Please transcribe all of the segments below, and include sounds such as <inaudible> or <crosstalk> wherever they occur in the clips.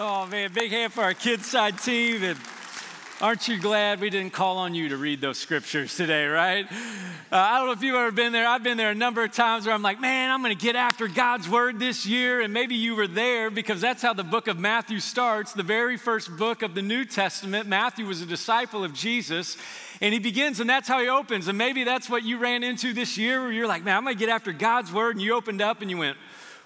Oh man, big hand for our Kidside team. And aren't you glad we didn't call on you to read those scriptures today, right? Uh, I don't know if you've ever been there. I've been there a number of times where I'm like, man, I'm going to get after God's word this year. And maybe you were there because that's how the book of Matthew starts, the very first book of the New Testament. Matthew was a disciple of Jesus. And he begins, and that's how he opens. And maybe that's what you ran into this year where you're like, man, I'm going to get after God's word. And you opened up and you went,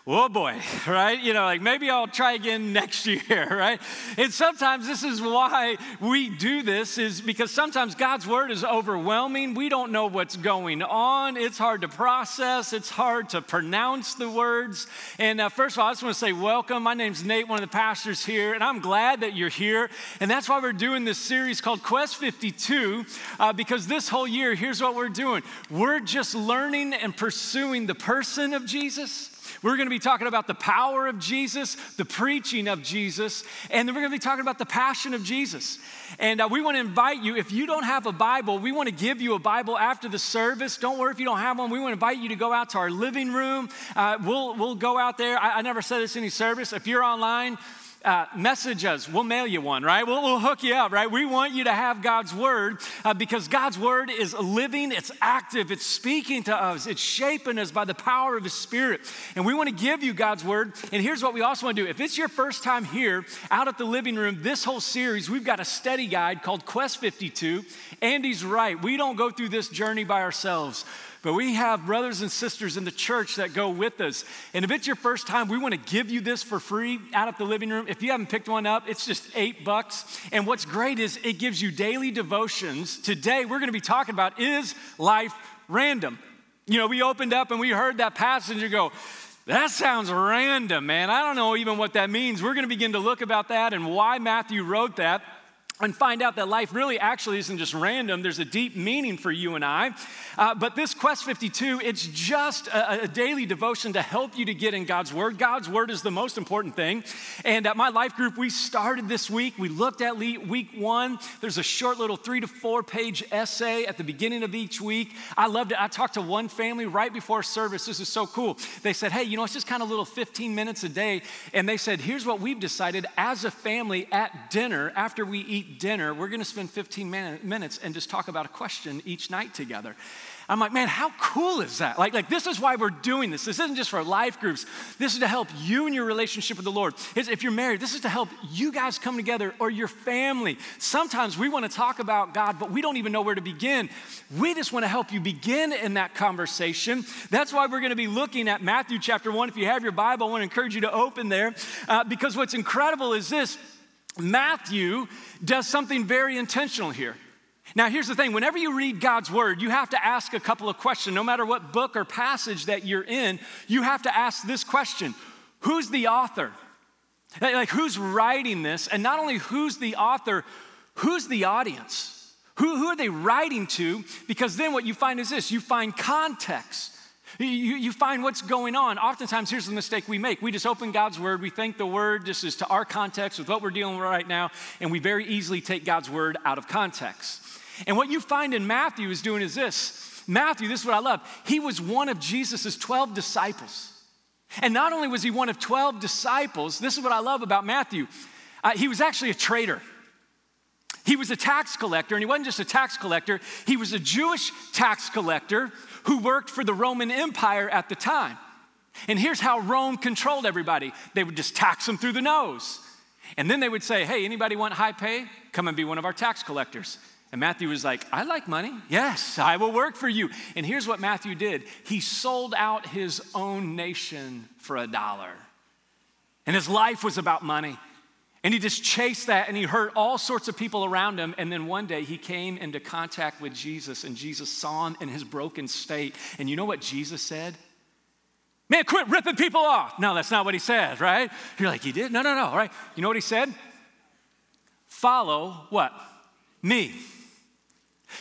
oh boy, <laughs> right? You know, like maybe I'll try again <laughs> next year, <laughs> right? And sometimes this is why we do this, is because sometimes God's word is overwhelming. We don't know what's going on. It's hard to process, it's hard to pronounce the words. And uh, first of all, I just want to say welcome. My name's Nate, one of the pastors here, and I'm glad that you're here. And that's why we're doing this series called Quest 52, uh, because this whole year, here's what we're doing we're just learning and pursuing the person of Jesus we're going to be talking about the power of Jesus, the preaching of Jesus, and then we're going to be talking about the passion of Jesus. And uh, we want to invite you, if you don't have a Bible, we want to give you a Bible after the service. Don't worry if you don't have one. We want to invite you to go out to our living room. Uh, we'll, we'll go out there. I, I never said this in any service. If you're online, uh, message us. We'll mail you one, right? We'll, we'll, hook you up, right? We want you to have God's word uh, because God's word is living, it's active, it's speaking to us, it's shaping us by the power of His Spirit. And we want to give you God's word. And here's what we also want to do if it's your first time here out at the living room, this whole series, we've got a study guide called Quest 52. Andy's right. We don't go through this journey by ourselves. But we have brothers and sisters in the church that go with us. And if it's your first time, we want to give you this for free out of the living room. If you haven't picked one up, it's just eight bucks. And what's great is it gives you daily devotions. Today, we're going to be talking about is life random? You know, we opened up and we heard that passage and go, that sounds random, man. I don't know even what that means. We're going to begin to look about that and why Matthew wrote that and find out that life really actually isn't just random. There's a deep meaning for you and I. Uh, but this Quest 52, it's just a, a, daily devotion to help you to get in God's Word. God's Word is the most important thing. And at my life group, we started this week. We looked at week one. There's a short little three to four page essay at the beginning of each week. I loved it. I talked to one family right before service. This is so cool. They said, hey, you know, it's just kind of little 15 minutes a day. And they said, here's what we've decided as a family at dinner after we eat dinner, we're going to spend 15 minutes and just talk about a question each night together. I'm like, man, how cool is that? Like, like this is why we're doing this. This isn't just for life groups. This is to help you in your relationship with the Lord. If you're married, this is to help you guys come together or your family. Sometimes we want to talk about God, but we don't even know where to begin. We just want to help you begin in that conversation. That's why we're going to be looking at Matthew chapter 1. If you have your Bible, I want to encourage you to open there uh, because what's incredible is this Matthew does something very intentional here. Now, here's the thing whenever you read God's word, you have to ask a couple of questions. No matter what book or passage that you're in, you have to ask this question Who's the author? Like, who's writing this? And not only who's the author, who's the audience? Who, who are they writing to? Because then what you find is this you find context. You, you find what's going on. Oftentimes, here's the mistake we make. We just open God's word. We think the word just is to our context with what we're dealing with right now, and we very easily take God's word out of context. And what you find in Matthew is doing is this Matthew, this is what I love. He was one of Jesus' 12 disciples. And not only was he one of 12 disciples, this is what I love about Matthew, uh, he was actually a traitor. He was a tax collector, and he wasn't just a tax collector, he was a Jewish tax collector who worked for the Roman Empire at the time. And here's how Rome controlled everybody they would just tax them through the nose. And then they would say, Hey, anybody want high pay? Come and be one of our tax collectors. And Matthew was like, I like money. Yes, I will work for you. And here's what Matthew did he sold out his own nation for a dollar. And his life was about money. And he just chased that and he hurt all sorts of people around him. And then one day he came into contact with Jesus and Jesus saw him in his broken state. And you know what Jesus said? Man, quit ripping people off. No, that's not what he said, right? You're like, he did? No, no, no. All right. You know what he said? Follow what? Me.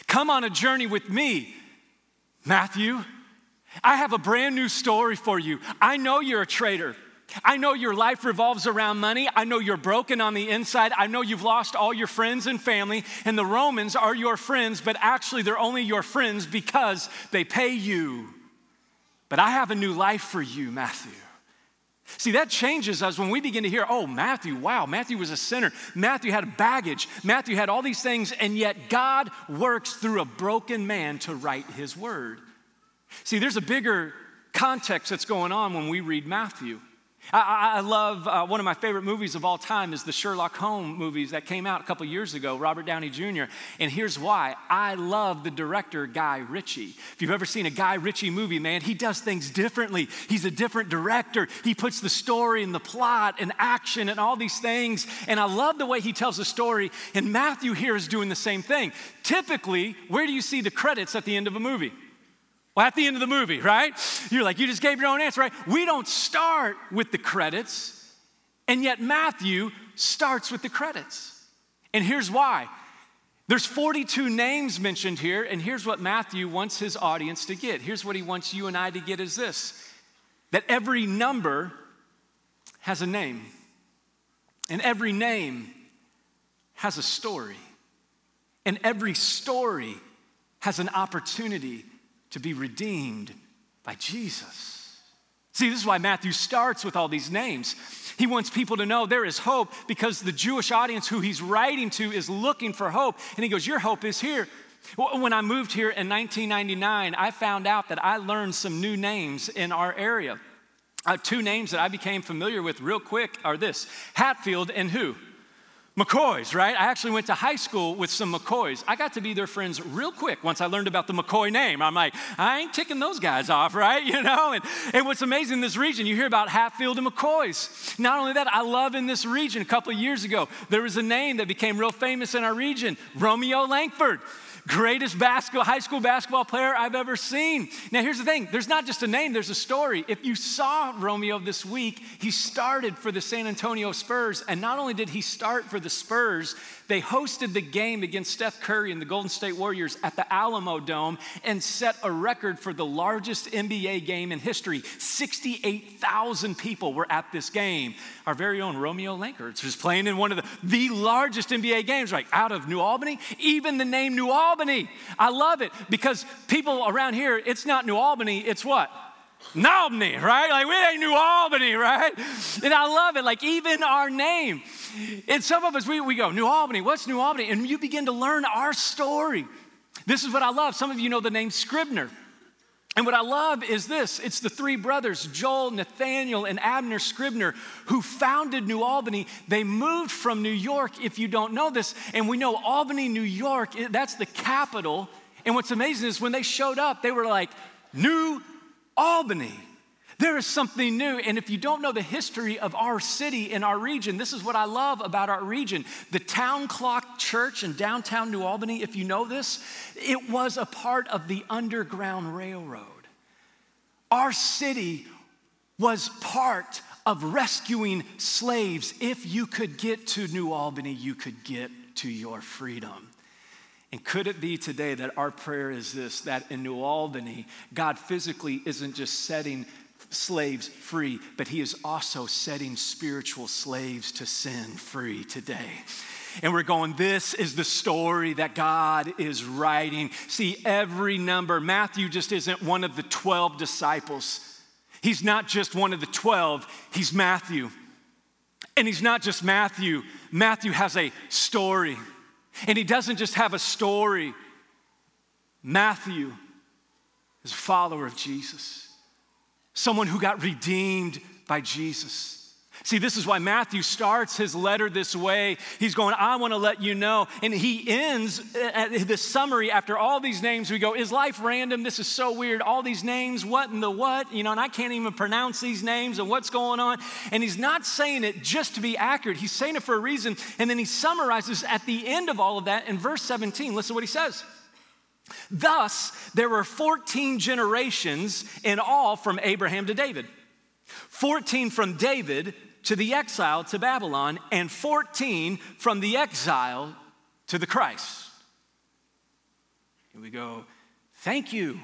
Come on a journey with me, Matthew. I have a brand new story for you. I know you're a traitor. I know your life revolves around money. I know you're broken on the inside. I know you've lost all your friends and family, and the Romans are your friends, but actually they're only your friends because they pay you. But I have a new life for you, Matthew. See, that changes us when we begin to hear, oh, Matthew, wow, Matthew was a sinner. Matthew had baggage. Matthew had all these things, and yet God works through a broken man to write his word. See, there's a bigger context that's going on when we read Matthew. I, I love uh, one of my favorite movies of all time is the Sherlock Holmes movies that came out a couple years ago, Robert Downey Jr. And here's why I love the director Guy Ritchie. If you've ever seen a Guy Ritchie movie, man, he does things differently. He's a different director. He puts the story and the plot and action and all these things. And I love the way he tells the story. And Matthew here is doing the same thing. Typically, where do you see the credits at the end of a movie? Well, at the end of the movie, right? You're like, you just gave your own answer, right? We don't start with the credits, and yet Matthew starts with the credits. And here's why. There's 42 names mentioned here, and here's what Matthew wants his audience to get. Here's what he wants you and I to get is this that every number has a name, and every name has a story, and every story has an opportunity to be redeemed by Jesus. See, this is why Matthew starts with all these names. He wants people to know there is hope because the Jewish audience who he's writing to is looking for hope. And he goes, Your hope is here. When I moved here in 1999, I found out that I learned some new names in our area. Uh, two names that I became familiar with real quick are this Hatfield and who? McCoys, right? I actually went to high school with some McCoys. I got to be their friends real quick once I learned about the McCoy name. I'm like, I ain't ticking those guys off, right? <laughs> You know? And, and what's amazing in this region, you hear about Hatfield and McCoys. Not only that, I love in this region, a couple of years ago, there was a name that became real famous in our region Romeo Langford greatest basketball, high school basketball player I've ever seen. Now, here's the thing there's not just a name, there's a story. If you saw Romeo this week, he started for the San Antonio Spurs. And not only did he start for the Spurs, they hosted the game against Steph Curry and the Golden State Warriors at the Alamodome and set a record for the largest NBA game in history. 68,000 people were at this game. Our very own Romeo Langford was playing in one of the, the largest NBA games, right out of New Albany. Even the name New Albany, I love it because people around here, it's not New Albany, it's what? Albany, right? Like we ain't New Albany, right? And I love it. Like even our name. And some of us, we, we go, New Albany, what's New Albany? And you begin to learn our story. This is what I love. Some of you know the name Scribner. And what I love is this it's the three brothers, Joel, Nathaniel, and Abner Scribner, who founded New Albany. They moved from New York, if you don't know this. And we know Albany, New York, that's the capital. And what's amazing is when they showed up, they were like, New Albany. There is something new. And if you don't know the history of our city and our region, this is what I love about our region. The Town Clock Church in downtown New Albany, if you know this, it was a part of the Underground Railroad. Our city was part of rescuing slaves. If you could get to New Albany, you could get to your freedom. And could it be today that our prayer is this that in New Albany, God physically isn't just setting slaves free, but He is also setting spiritual slaves to sin free today? And we're going, this is the story that God is writing. See, every number, Matthew just isn't one of the 12 disciples. He's not just one of the 12, he's Matthew. And he's not just Matthew, Matthew has a story. And he doesn't just have a story. Matthew is a follower of Jesus, someone who got redeemed by Jesus. See, this is why Matthew starts his letter this way. He's going, I want to let you know. And he ends at the summary after all these names. We go, Is life random? This is so weird. All these names, what and the what? You know, and I can't even pronounce these names and what's going on. And he's not saying it just to be accurate, he's saying it for a reason. And then he summarizes at the end of all of that in verse 17. Listen to what he says. Thus, there were 14 generations in all from Abraham to David. 14 from David to the exile to Babylon, and 14 from the exile to the Christ. Here we go, thank you.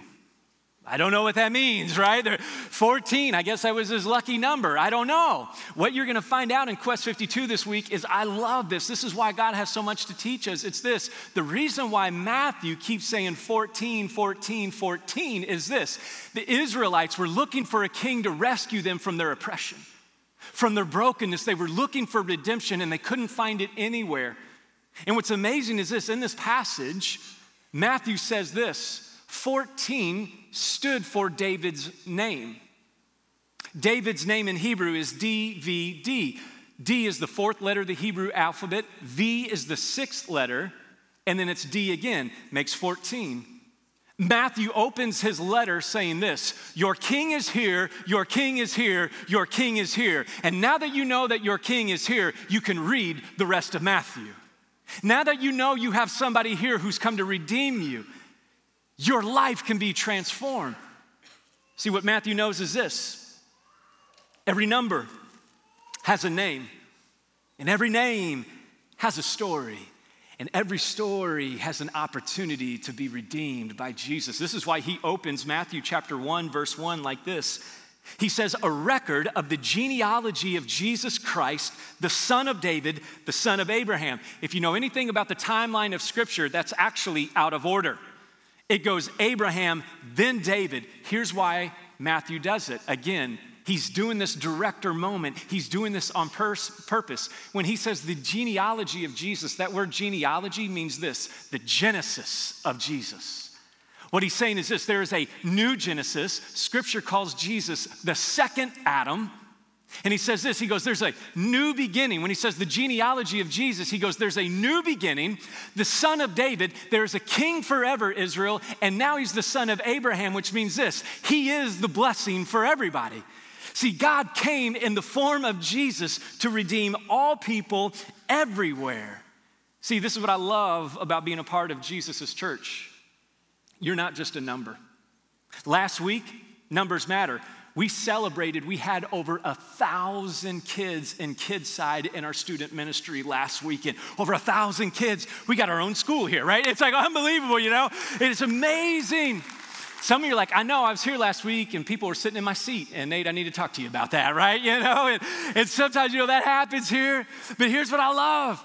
I don't know what that means, right? They're 14, I guess that was his lucky number. I don't know. What you're gonna find out in Quest 52 this week is I love this. This is why God has so much to teach us. It's this the reason why Matthew keeps saying 14, 14, 14 is this the Israelites were looking for a king to rescue them from their oppression. From their brokenness. They were looking for redemption and they couldn't find it anywhere. And what's amazing is this in this passage, Matthew says this 14 stood for David's name. David's name in Hebrew is DVD. D is the fourth letter of the Hebrew alphabet, V is the sixth letter, and then it's D again, makes 14. Matthew opens his letter saying this Your king is here, your king is here, your king is here. And now that you know that your king is here, you can read the rest of Matthew. Now that you know you have somebody here who's come to redeem you, your life can be transformed. See, what Matthew knows is this every number has a name, and every name has a story. And every story has an opportunity to be redeemed by Jesus. This is why he opens Matthew chapter 1, verse 1 like this. He says, A record of the genealogy of Jesus Christ, the son of David, the son of Abraham. If you know anything about the timeline of Scripture, that's actually out of order. It goes Abraham, then David. Here's why Matthew does it. Again, he's doing this director moment. He's doing this on purpose. When he says the genealogy of Jesus, that word genealogy means this the genesis of Jesus. What he's saying is this there is a new Genesis. Scripture calls Jesus the second Adam. And he says this, he goes, There's a new beginning. When he says the genealogy of Jesus, he goes, There's a new beginning, the son of David. There's a king forever, Israel, and now he's the son of Abraham, which means this he is the blessing for everybody. See, God came in the form of Jesus to redeem all people everywhere. See, this is what I love about being a part of Jesus' church. You're not just a number. Last week, numbers matter we celebrated, we had over a thousand kids in Kidside in our student ministry last weekend. Over a thousand kids. We got our own school here, right? It's like unbelievable, you know? It's amazing. Some of you are like, I know, I was here last week and people were sitting in my seat. And Nate, I need to talk to you about that, <laughs> right? You know, and, and sometimes, you know, that happens here. But here's what I love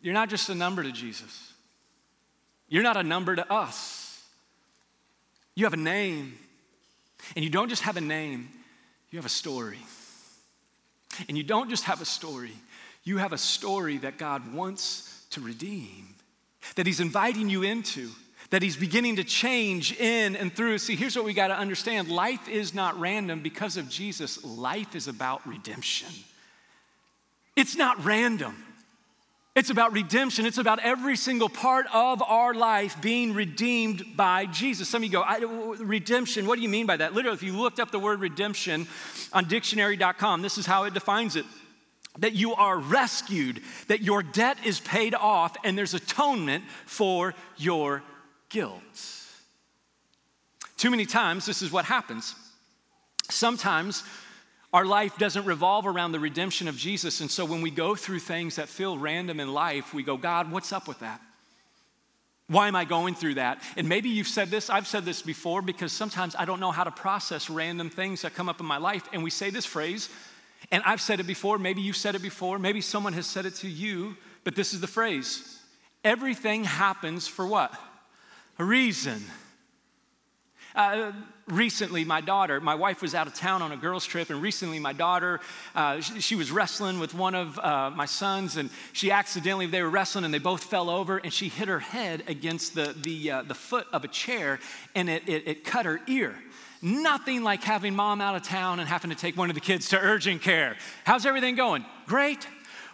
you're not just a number to Jesus, you're not a number to us. You have a name. And you don't just have a name, you have a story. And you don't just have a story, you have a story that God wants to redeem, that He's inviting you into, that He's beginning to change in and through. See, here's what we got to understand life is not random because of Jesus, life is about redemption. It's not random. It's about redemption. It's about every single part of our life being redeemed by Jesus. Some of you go, redemption, what do you mean by that? Literally, if you looked up the word redemption on dictionary.com, this is how it defines it that you are rescued, that your debt is paid off, and there's atonement for your guilt. Too many times, this is what happens. Sometimes our life doesn't revolve around the redemption of Jesus. And so when we go through things that feel random in life, we go, God, what's up with that? Why am I going through that? And maybe you've said this, I've said this before, because sometimes I don't know how to process random things that come up in my life. And we say this phrase, and I've said it before, maybe you've said it before, maybe someone has said it to you, but this is the phrase everything happens for what? A reason. Uh, recently, my daughter, my wife was out of town on a girls' trip, and recently, my daughter, uh, she, she, was wrestling with one of uh, my sons, and she accidentally, they were wrestling, and they both fell over, and she hit her head against the, the, uh, the foot of a chair, and it, it, it cut her ear. Nothing like having mom out of town and having to take one of the kids to urgent care. How's everything going? Great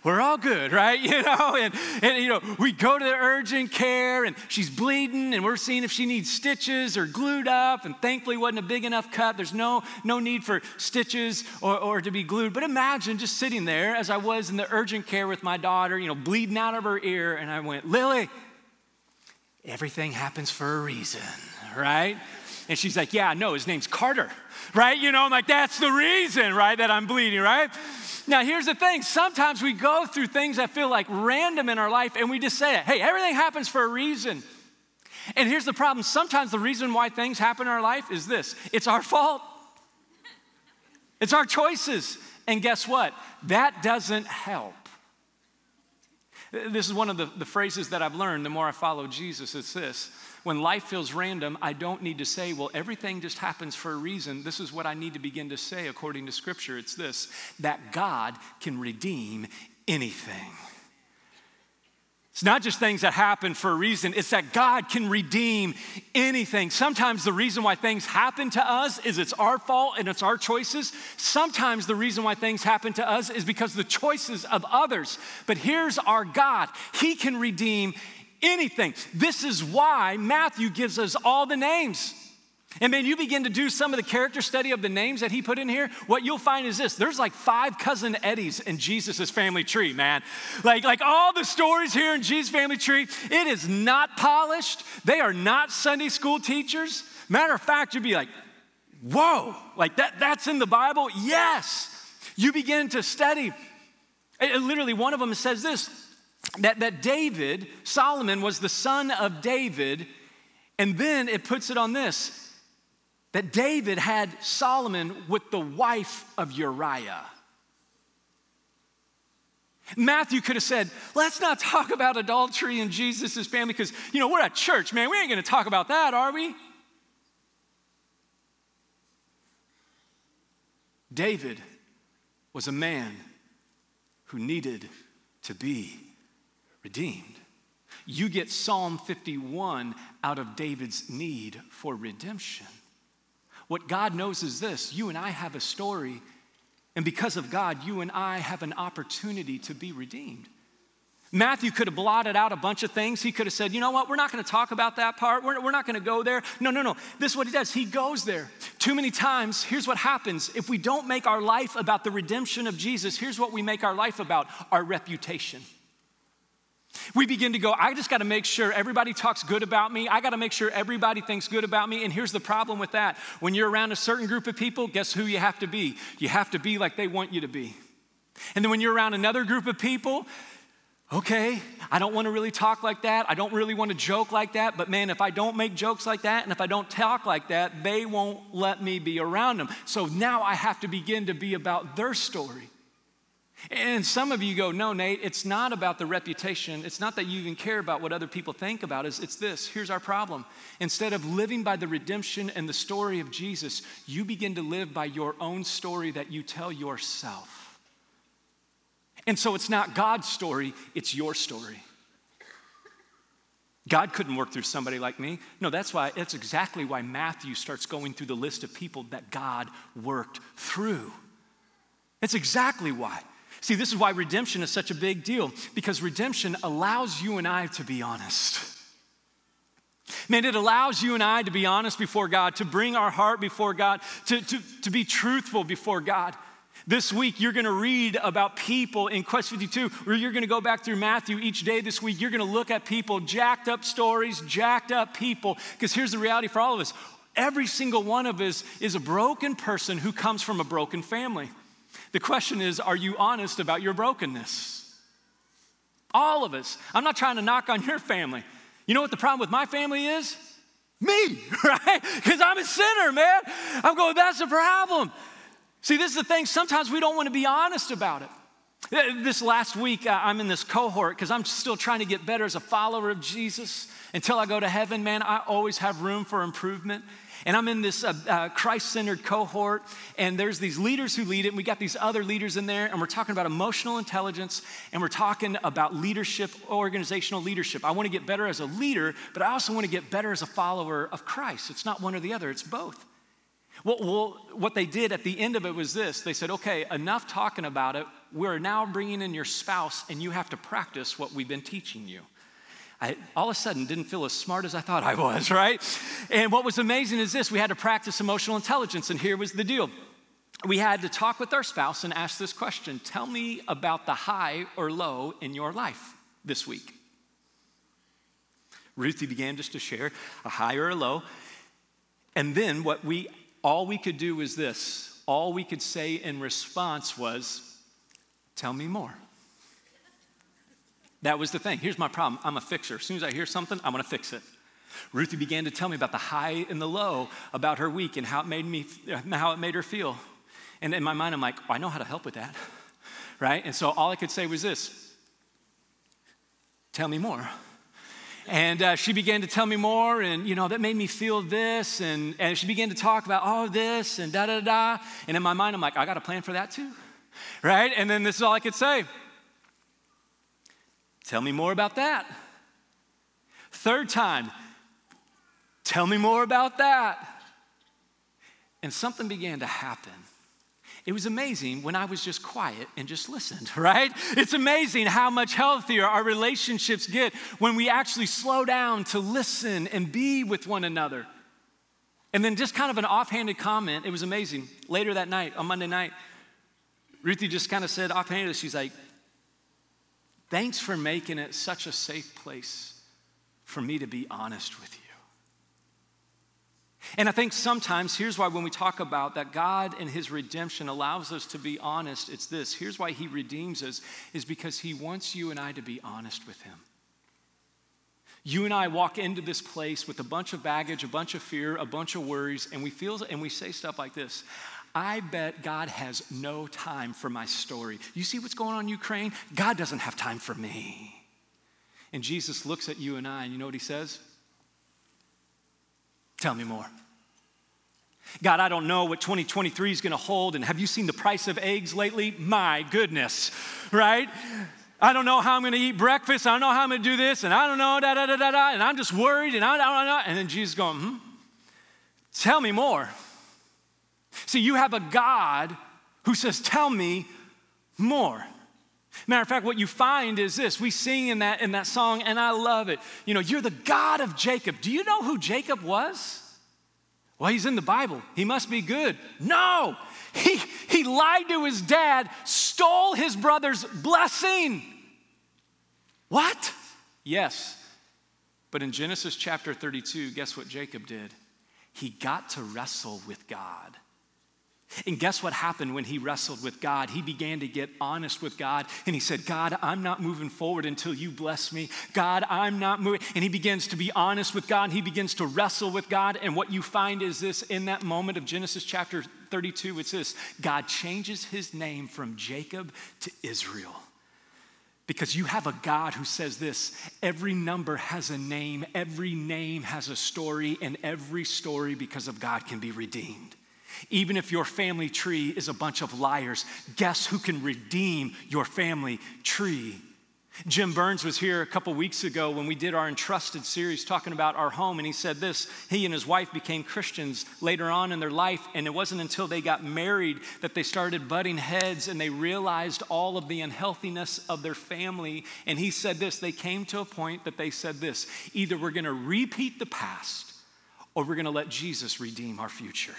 we're all good, right? <laughs> You know, and, and you know, we go to the urgent care and she's bleeding and we're seeing if she needs stitches or glued up. And thankfully wasn't a big enough cut. There's no, no need for stitches or, or to be glued. But imagine just sitting there as I was in the urgent care with my daughter, you know, bleeding out of her ear. And I went, Lily, everything happens for a reason, right? And she's like, Yeah, no, his name's Carter, right? You know, I'm like, That's the reason, right, that I'm bleeding, right? Now, here's the thing sometimes we go through things that feel like random in our life and we just say, Hey, everything happens for a reason. And here's the problem sometimes the reason why things happen in our life is this it's our fault, it's our choices. And guess what? That doesn't help. This is one of the, the phrases that I've learned the more I follow Jesus. It's this when life feels random, I don't need to say, well, everything just happens for a reason. This is what I need to begin to say according to Scripture. It's this that God can redeem anything. It's not just things that happen for a reason, it's that God can redeem anything. Sometimes the reason why things happen to us is it's our fault and it's our choices. Sometimes the reason why things happen to us is because the choices of others. But here's our God He can redeem anything. This is why Matthew gives us all the names. And man, you begin to do some of the character study of the names that he put in here, what you'll find is this there's like five cousin Eddies in Jesus' family tree, man. Like, like all the stories here in Jesus' family tree, it is not polished. They are not Sunday school teachers. Matter of fact, you'd be like, whoa, like that, that's in the Bible? Yes. You begin to study. It, literally, one of them says this that, that David, Solomon, was the son of David. And then it puts it on this that David had Solomon with the wife of Uriah. Matthew could have said, let's not talk about adultery in Jesus' family because, you know, we're at church, man. We ain't going to talk about that, are we? David was a man who needed to be redeemed. You get Psalm 51 out of David's need for redemption. What God knows is this you and I have a story, and because of God, you and I have an opportunity to be redeemed. Matthew could have blotted out a bunch of things. He could have said, you know what, we're not going to talk about that part. We're, we're not going to go there. No, no, no. This is what he does. He goes there. Too many times, here's what happens. If we don't make our life about the redemption of Jesus, here's what we make our life about our reputation. We begin to go, I just got to make sure everybody talks good about me. I got to make sure everybody thinks good about me. And here's the problem with that when you're around a certain group of people, guess who you have to be? You have to be like they want you to be. And then when you're around another group of people, okay, I don't want to really talk like that. I don't really want to joke like that. But man, if I don't make jokes like that and if I don't talk like that, they won't let me be around them. So now I have to begin to be about their story. And some of you go, no, Nate, it's not about the reputation. It's not that you even care about what other people think about us. It's this. Here's our problem. Instead of living by the redemption and the story of Jesus, you begin to live by your own story that you tell yourself. And so it's not God's story, it's your story. God couldn't work through somebody like me. No, that's why, that's exactly why Matthew starts going through the list of people that God worked through. That's exactly why. See, this is why redemption is such a big deal, because redemption allows you and I to be honest. Man, it allows you and I to be honest before God, to bring our heart before God, to, to, to be truthful before God. This week, you're gonna read about people in Quest 52, where you're gonna go back through Matthew each day this week. You're gonna look at people, jacked up stories, jacked up people. Because here's the reality for all of us every single one of us is a broken person who comes from a broken family. The question is are you honest about your brokenness? All of us. I'm not trying to knock on your family. You know what the problem with my family is? Me, <laughs> right? Because I'm a sinner, man. I'm going, that's the problem. See, this is the thing. Sometimes we don't want to be honest about it. This last week, uh, I'm in this cohort because I'm still trying to get better as a follower of Jesus. Until I go to heaven, man, I always have room for improvement. And I'm in this uh, uh, Christ centered cohort, and there's these leaders who lead it, and we got these other leaders in there, and we're talking about emotional intelligence, and we're talking about leadership, organizational leadership. I want to get better as a leader, but I also want to get better as a follower of Christ. It's not one or the other, it's both. Well, well, what they did at the end of it was this they said, okay, enough talking about it. We're now bringing in your spouse, and you have to practice what we've been teaching you. I all of a sudden didn't feel as smart as I thought I was, <laughs> right? And what was amazing is this we had to practice emotional intelligence, and here was the deal. We had to talk with our spouse and ask this question Tell me about the high or low in your life this week. Ruthie began just to share a high or a low. And then what we all we could do was this. All we could say in response was, Tell me more. That was the thing. Here's my problem I'm a fixer. As soon as I hear something, I'm gonna fix it. Ruthie began to tell me about the high and the low about her week and how it made me how it made her feel. And in my mind, I'm like, I know how to help with that. <laughs> Right? And so all I could say was this tell me more. And uh, she began to tell me more, and you know, that made me feel this. And, and she began to talk about all this and da da da. And in my mind, I'm like, I got a plan for that too, <laughs> right? And then this is all I could say Tell me more about that. Third time, tell me more about that. And something began to happen. It was amazing when I was just quiet and just listened, <laughs> right? It's amazing how much healthier our relationships get when we actually slow down to listen and be with one another. And then, just kind of an offhanded comment, it was amazing. Later that night, on Monday night, Ruthie just kind of said offhanded, she's like, Thanks for making it such a safe place for me to be honest with you. And I think sometimes, here's why when we talk about that God and His redemption allows us to be honest, it's this. Here's why He redeems us, is because He wants you and I to be honest with Him. You and I walk into this place with a bunch of baggage, a bunch of fear, a bunch of worries, and we feel and we say stuff like this. I bet God has no time for my story. You see what's going on in Ukraine? God doesn't have time for me. And Jesus looks at you and I, and you know what he says? Tell me more. God, I don't know what 2023 is going to hold. And have you seen the price of eggs lately? My goodness, right? I don't know how I'm going to eat breakfast. I don't know how I'm going to do this. And I don't know, da da da da da. And I'm just worried. And I don't know. And then Jesus going, hmm, tell me more. See, you have a God who says, Tell me more. Matter of fact, what you find is this. We sing in that, in that song, and I love it. You know, you're the God of Jacob. Do you know who Jacob was? Well, he's in the Bible. He must be good. No, he, he lied to his dad, stole his brother's blessing. What? Yes. But in Genesis chapter 32, guess what Jacob did? He got to wrestle with God. And guess what happened when he wrestled with God? He began to get honest with God and he said, God, I'm not moving forward until you bless me. God, I'm not moving. And he begins to be honest with God. He begins to wrestle with God. And what you find is this in that moment of Genesis chapter 32, it's this God changes his name from Jacob to Israel. Because you have a God who says this every number has a name, every name has a story, and every story, because of God, can be redeemed. Even if your family tree is a bunch of liars, guess who can redeem your family tree? Jim Burns was here a couple weeks ago when we did our Entrusted series talking about our home, and he said this he and his wife became Christians later on in their life, and it wasn't until they got married that they started butting heads and they realized all of the unhealthiness of their family. And he said this they came to a point that they said this either we're gonna repeat the past or we're gonna let Jesus redeem our future.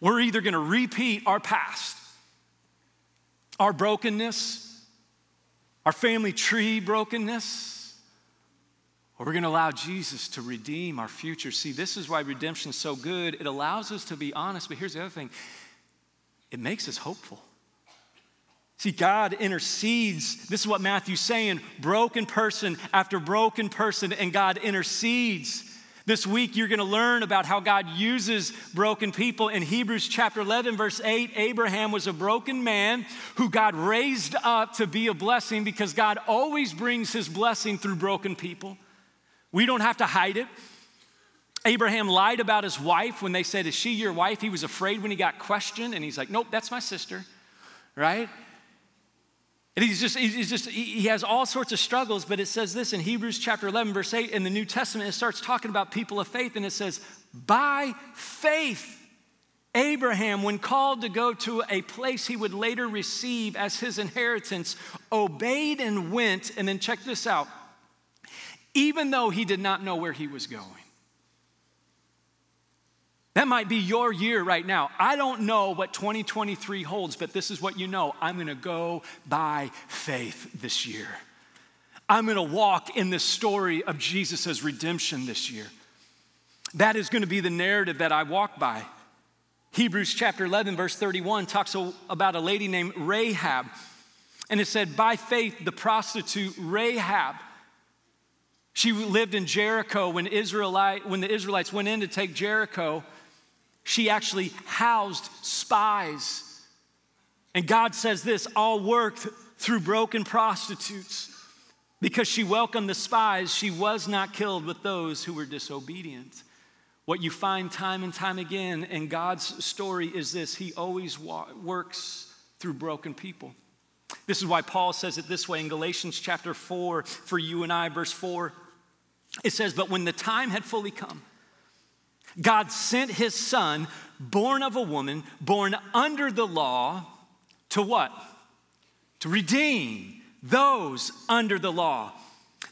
We're either going to repeat our past, our brokenness, our family tree brokenness, or we're going to allow Jesus to redeem our future. See, this is why redemption is so good. It allows us to be honest, but here's the other thing it makes us hopeful. See, God intercedes. This is what Matthew's saying broken person after broken person, and God intercedes. This week, you're going to learn about how God uses broken people. In Hebrews chapter 11, verse 8, Abraham was a broken man who God raised up to be a blessing because God always brings his blessing through broken people. We don't have to hide it. Abraham lied about his wife when they said, Is she your wife? He was afraid when he got questioned, and he's like, Nope, that's my sister, right? And he's just, he's just, he has all sorts of struggles, but it says this in Hebrews chapter 11, verse 8, in the New Testament, it starts talking about people of faith, and it says, by faith, Abraham, when called to go to a place he would later receive as his inheritance, obeyed and went, and then check this out, even though he did not know where he was going. That might be your year right now. I don't know what 2023 holds, but this is what you know. I'm gonna go by faith this year. I'm gonna walk in the story of Jesus' redemption this year. That is gonna be the narrative that I walk by. Hebrews chapter 11, verse 31 talks about a lady named Rahab. And it said, by faith, the prostitute Rahab, she lived in Jericho when, Israelite, when the Israelites went in to take Jericho she actually housed spies. And God says this all worked through broken prostitutes. Because she welcomed the spies, she was not killed with those who were disobedient. What you find time and time again in God's story is this He always wa- works through broken people. This is why Paul says it this way in Galatians chapter 4 for you and I, verse 4. It says, But when the time had fully come, God sent his son, born of a woman, born under the law, to what? To redeem those under the law,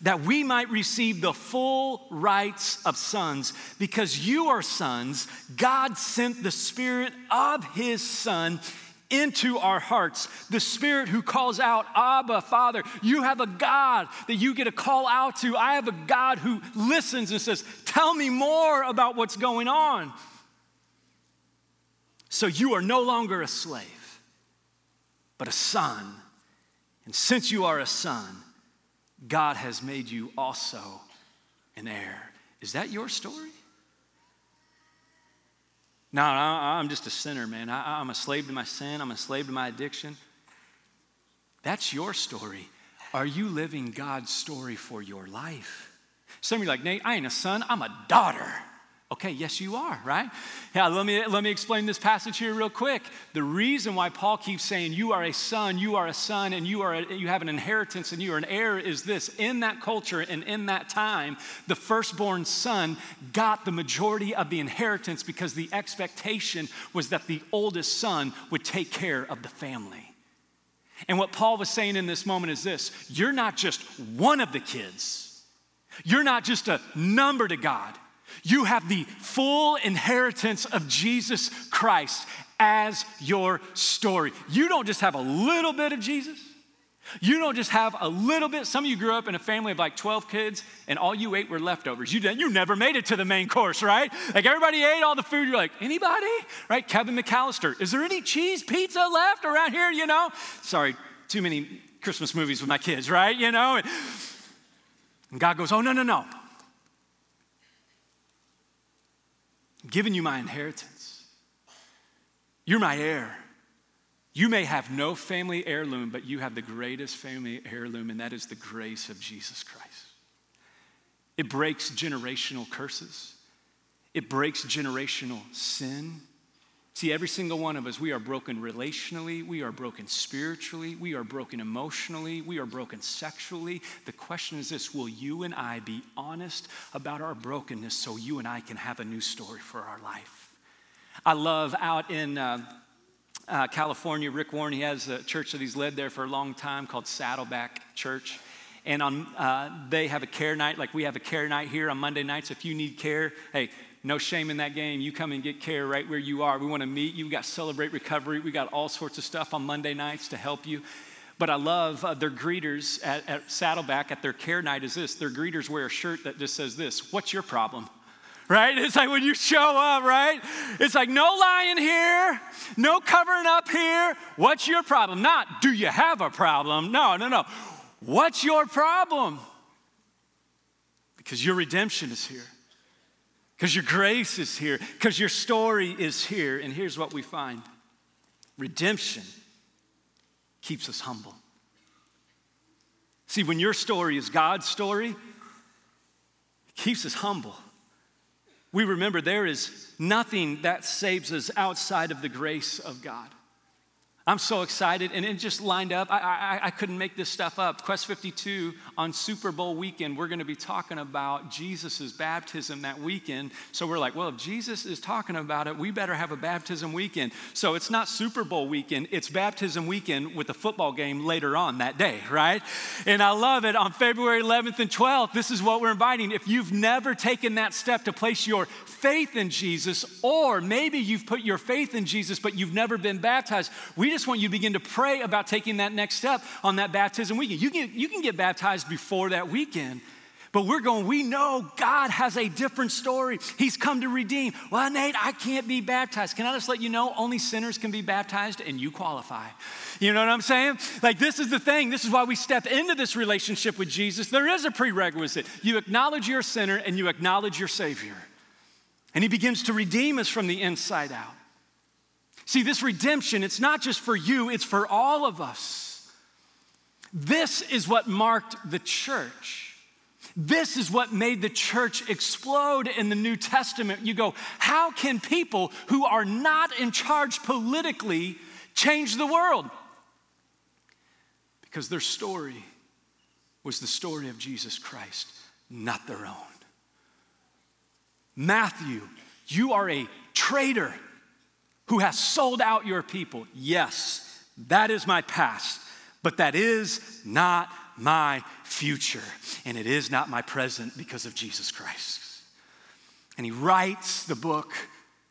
that we might receive the full rights of sons. Because you are sons, God sent the Spirit of His Son into our hearts. The Spirit who calls out, Abba, Father. You have a God that you get to call out to. I have a God who listens and says, Tell me more about what's going on. So you are no longer a slave, but a son. And since you are a son, God has made you also an heir. Is that your story? No, I'm just a sinner, man. I'm a slave to my sin. I'm a slave to my addiction. That's your story. Are you living God's story for your life? Some of you like, Nate, I ain't a son, I'm a daughter. Okay, yes, you are, right? Yeah, let me, let me explain this passage here real quick. The reason why Paul keeps saying you are a son, you are a son, and you, are a, you have an inheritance and you are an heir is this. In that culture and in that time, the firstborn son got the majority of the inheritance because the expectation was that the oldest son would take care of the family. And what Paul was saying in this moment is this you're not just one of the kids, you're not just a number to God. You have the full inheritance of Jesus Christ as your story. You don't just have a little bit of Jesus. You don't just have a little bit. Some of you grew up in a family of like 12 kids, and all you ate were leftovers. You, you never made it to the main course, right? Like everybody ate all the food. You're like, anybody? Right? Kevin McAllister, is there any cheese pizza left around here? You know? Sorry, too many Christmas movies with my kids, right? You know? And God goes, oh, no, no, no. I'm giving you my inheritance. You're my heir. You may have no family heirloom, but you have the greatest family heirloom, and that is the grace of Jesus Christ. It breaks generational curses, it breaks generational sin. See, every single one of us, we are broken relationally, we are broken spiritually, we are broken emotionally, we are broken sexually. The question is this will you and I be honest about our brokenness so you and I can have a new story for our life? I love out in uh, uh, California, Rick Warren, he has a church that he's led there for a long time called Saddleback Church. And on, uh, they have a care night, like we have a care night here on Monday nights. If you need care, hey, no shame in that game. You come and get care right where you are. We want to meet you. We got Celebrate Recovery. We got all sorts of stuff on Monday nights to help you. But I love uh, their greeters at, at Saddleback at their care night is this. Their greeters wear a shirt that just says this What's your problem? right? It's like when you show up, right? It's like no lying here, no covering up here. What's your problem? Not do you have a problem? No, no, no. What's your problem? Because your redemption is here because your grace is here, because your story is here. And here's what we find redemption keeps us humble. See, when your story is God's story, it keeps us humble. We remember there is nothing that saves us outside of the grace of God. I'm so excited, and it just lined up. I, I, I, couldn't make this stuff up. Quest 52 on Super Bowl weekend, we're going to be talking about Jesus' baptism that weekend. So we're like, well, if Jesus is talking about it, we better have a baptism weekend. So it's not Super Bowl weekend, it's baptism weekend with a football game later on that day, right? And I love it. On February 11th and 12th, this is what we're inviting. If you've never taken that step to place your faith in Jesus, or maybe you've put your faith in Jesus, but you've never been baptized, we just want you to begin to pray about taking that next step on that baptism weekend. You can, you can get baptized before that weekend. But we're going, we know God has a different story. He's come to redeem. Well, Nate, I can't be baptized. Can I just let you know only sinners can be baptized and you qualify? You know what I'm saying? Like, this is the thing. This is why we step into this relationship with Jesus. There is a prerequisite. You acknowledge you're a sinner and you acknowledge your Savior. And He begins to redeem us from the inside out. See, this redemption, it's not just for you, it's for all of us. This is what marked the church. This is what made the church explode in the New Testament. You go, how can people who are not in charge politically change the world? Because their story was the story of Jesus Christ, not their own. Matthew, you are a traitor who has sold out your people. Yes, that is my past, but that is not my future, and it is not my present because of Jesus Christ. And he writes the book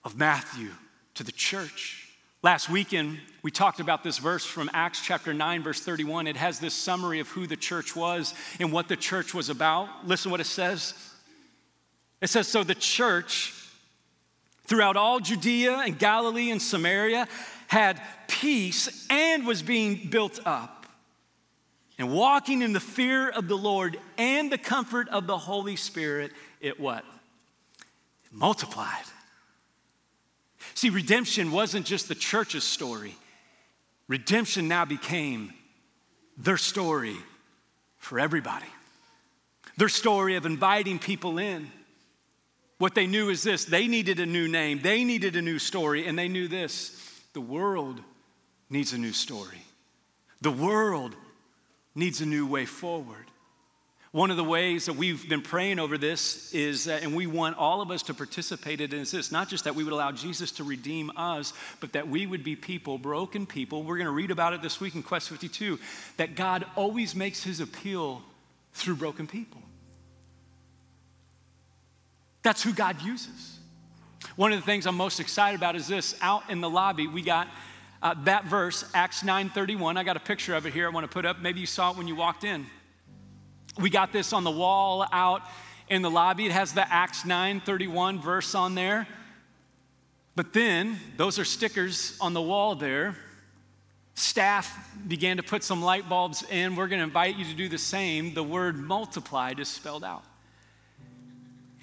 of Matthew to the church. Last weekend, we talked about this verse from Acts chapter 9, verse 31. It has this summary of who the church was and what the church was about. Listen what it says. It says, So the church throughout all Judea and Galilee and Samaria had peace and was being built up. And walking in the fear of the Lord and the comfort of the Holy Spirit, it what? It multiplied. See, redemption wasn't just the church's story, redemption now became their story for everybody. Their story of inviting people in. What they knew is this they needed a new name, they needed a new story, and they knew this the world needs a new story. The world needs a new way forward. One of the ways that we've been praying over this is, that, and we want all of us to participate in is this not just that we would allow Jesus to redeem us, but that we would be people, broken people. We're going to read about it this week in Quest 52, that God always makes his appeal through broken people. That's who God uses. One of the things I'm most excited about is this out in the lobby, we got uh, that verse, Acts 9:31. I got a picture of it here I want to put up. Maybe you saw it when you walked in. We got this on the wall out in the lobby. It has the Acts 9:31 verse on there. But then, those are stickers on the wall there. Staff began to put some light bulbs in. We're going to invite you to do the same. The word multiplied is spelled out.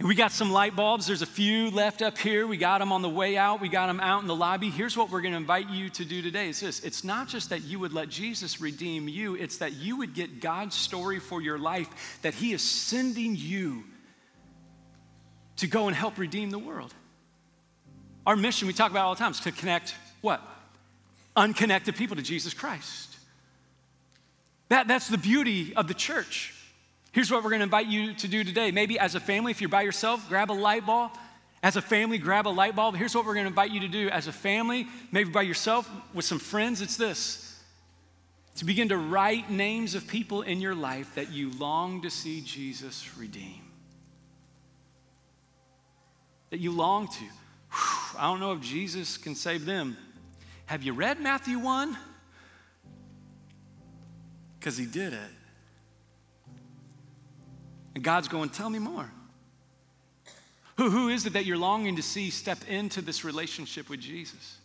We got some light bulbs. There's a few left up here. We got them on the way out. We got them out in the lobby. Here's what we're going to invite you to do today. It's this. It's not just that you would let Jesus redeem you. It's that you would get God's story for your life, that he is sending you to go and help redeem the world. Our mission, we talk about all the time, is to connect what? Unconnected people to Jesus Christ. That, that's the beauty of the church. Here's what we're going to invite you to do today. Maybe as a family, if you're by yourself, grab a light bulb. As a family, grab a light bulb. Here's what we're going to invite you to do. As a family, maybe by yourself, with some friends, it's this to begin to write names of people in your life that you long to see Jesus redeem. That you long to. Whew, I don't know if Jesus can save them. Have you read Matthew 1? Because he did it. And God's going, Tell me more. Who, who is it that you're longing to see step into this relationship with Jesus?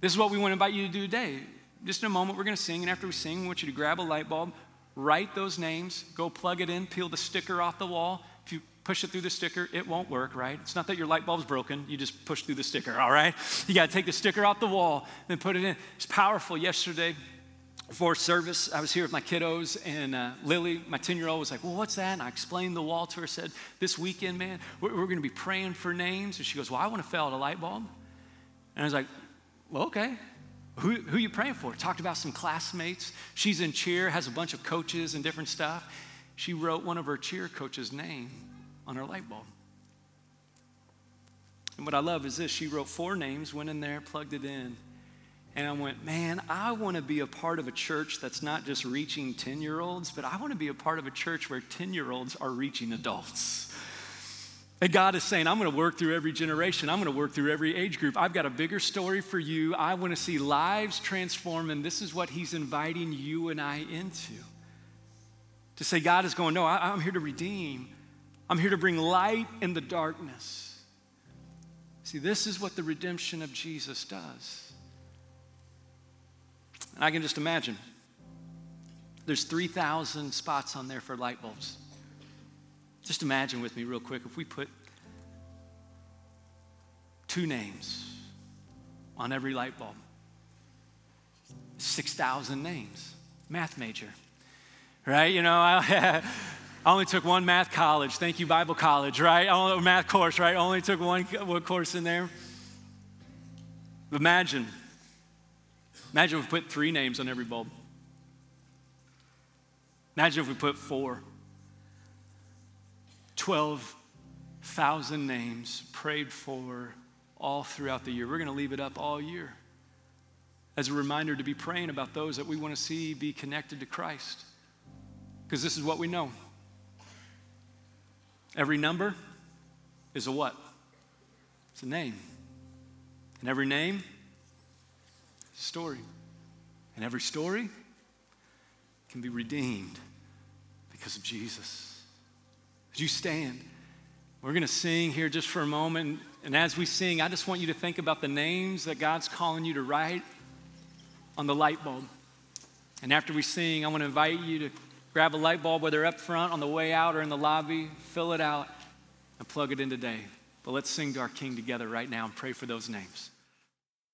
This is what we want to invite you to do today. Just in a moment, we're going to sing, and after we sing, we want you to grab a light bulb, write those names, go plug it in, peel the sticker off the wall. If you push it through the sticker, it won't work, right? It's not that your light bulb's broken, you just push through the sticker, all right? You got to take the sticker off the wall, then put it in. It's powerful. Yesterday, before service, I was here with my kiddos, and uh, Lily, my 10 year old, was like, Well, what's that? And I explained the wall to her, said, This weekend, man, we're, we're going to be praying for names. And she goes, Well, I want to fill out a light bulb. And I was like, Well, okay. Who, who you praying for? Talked about some classmates. She's in cheer, has a bunch of coaches and different stuff. She wrote one of her cheer coaches' name on her light bulb. And what I love is this she wrote four names, went in there, plugged it in, and I went, man, I want to be a part of a church that's not just reaching 10 year olds, but I want to be a part of a church where 10 year olds are reaching adults. And God is saying, I'm going to work through every generation. I'm going to work through every age group. I've got a bigger story for you. I want to see lives transform, and this is what He's inviting you and I into. To say, God is going, No, I, am here to redeem, I'm here to bring light in the darkness. See, this is what the redemption of Jesus does. And I can just imagine there's 3,000 spots on there for light bulbs. Just imagine with me, real quick, if we put two names on every light bulb, 6,000 names. math major, right? You know, I, <laughs> I only took one math college. Thank you, Bible college, right? Only, math course, right? Only took one, one course in there. Imagine, imagine if we put three names on every bulb. Imagine if we put four. 12,000 names prayed for all throughout the year. We're going to leave it up all year as a reminder to be praying about those that we want to see be connected to Christ. Because this is what we know. Every number is a what? It's a name. And every name story. And every story can be redeemed because of Jesus. As you stand, we're going to sing here just for a moment. And as we sing, I just want you to think about the names that God's calling you to write on the light bulb. And after we sing, I want to invite you to grab a light bulb, whether up front, on the way out, or in the lobby, fill it out, and plug it in today. But let's sing to our King together right now and pray for those names.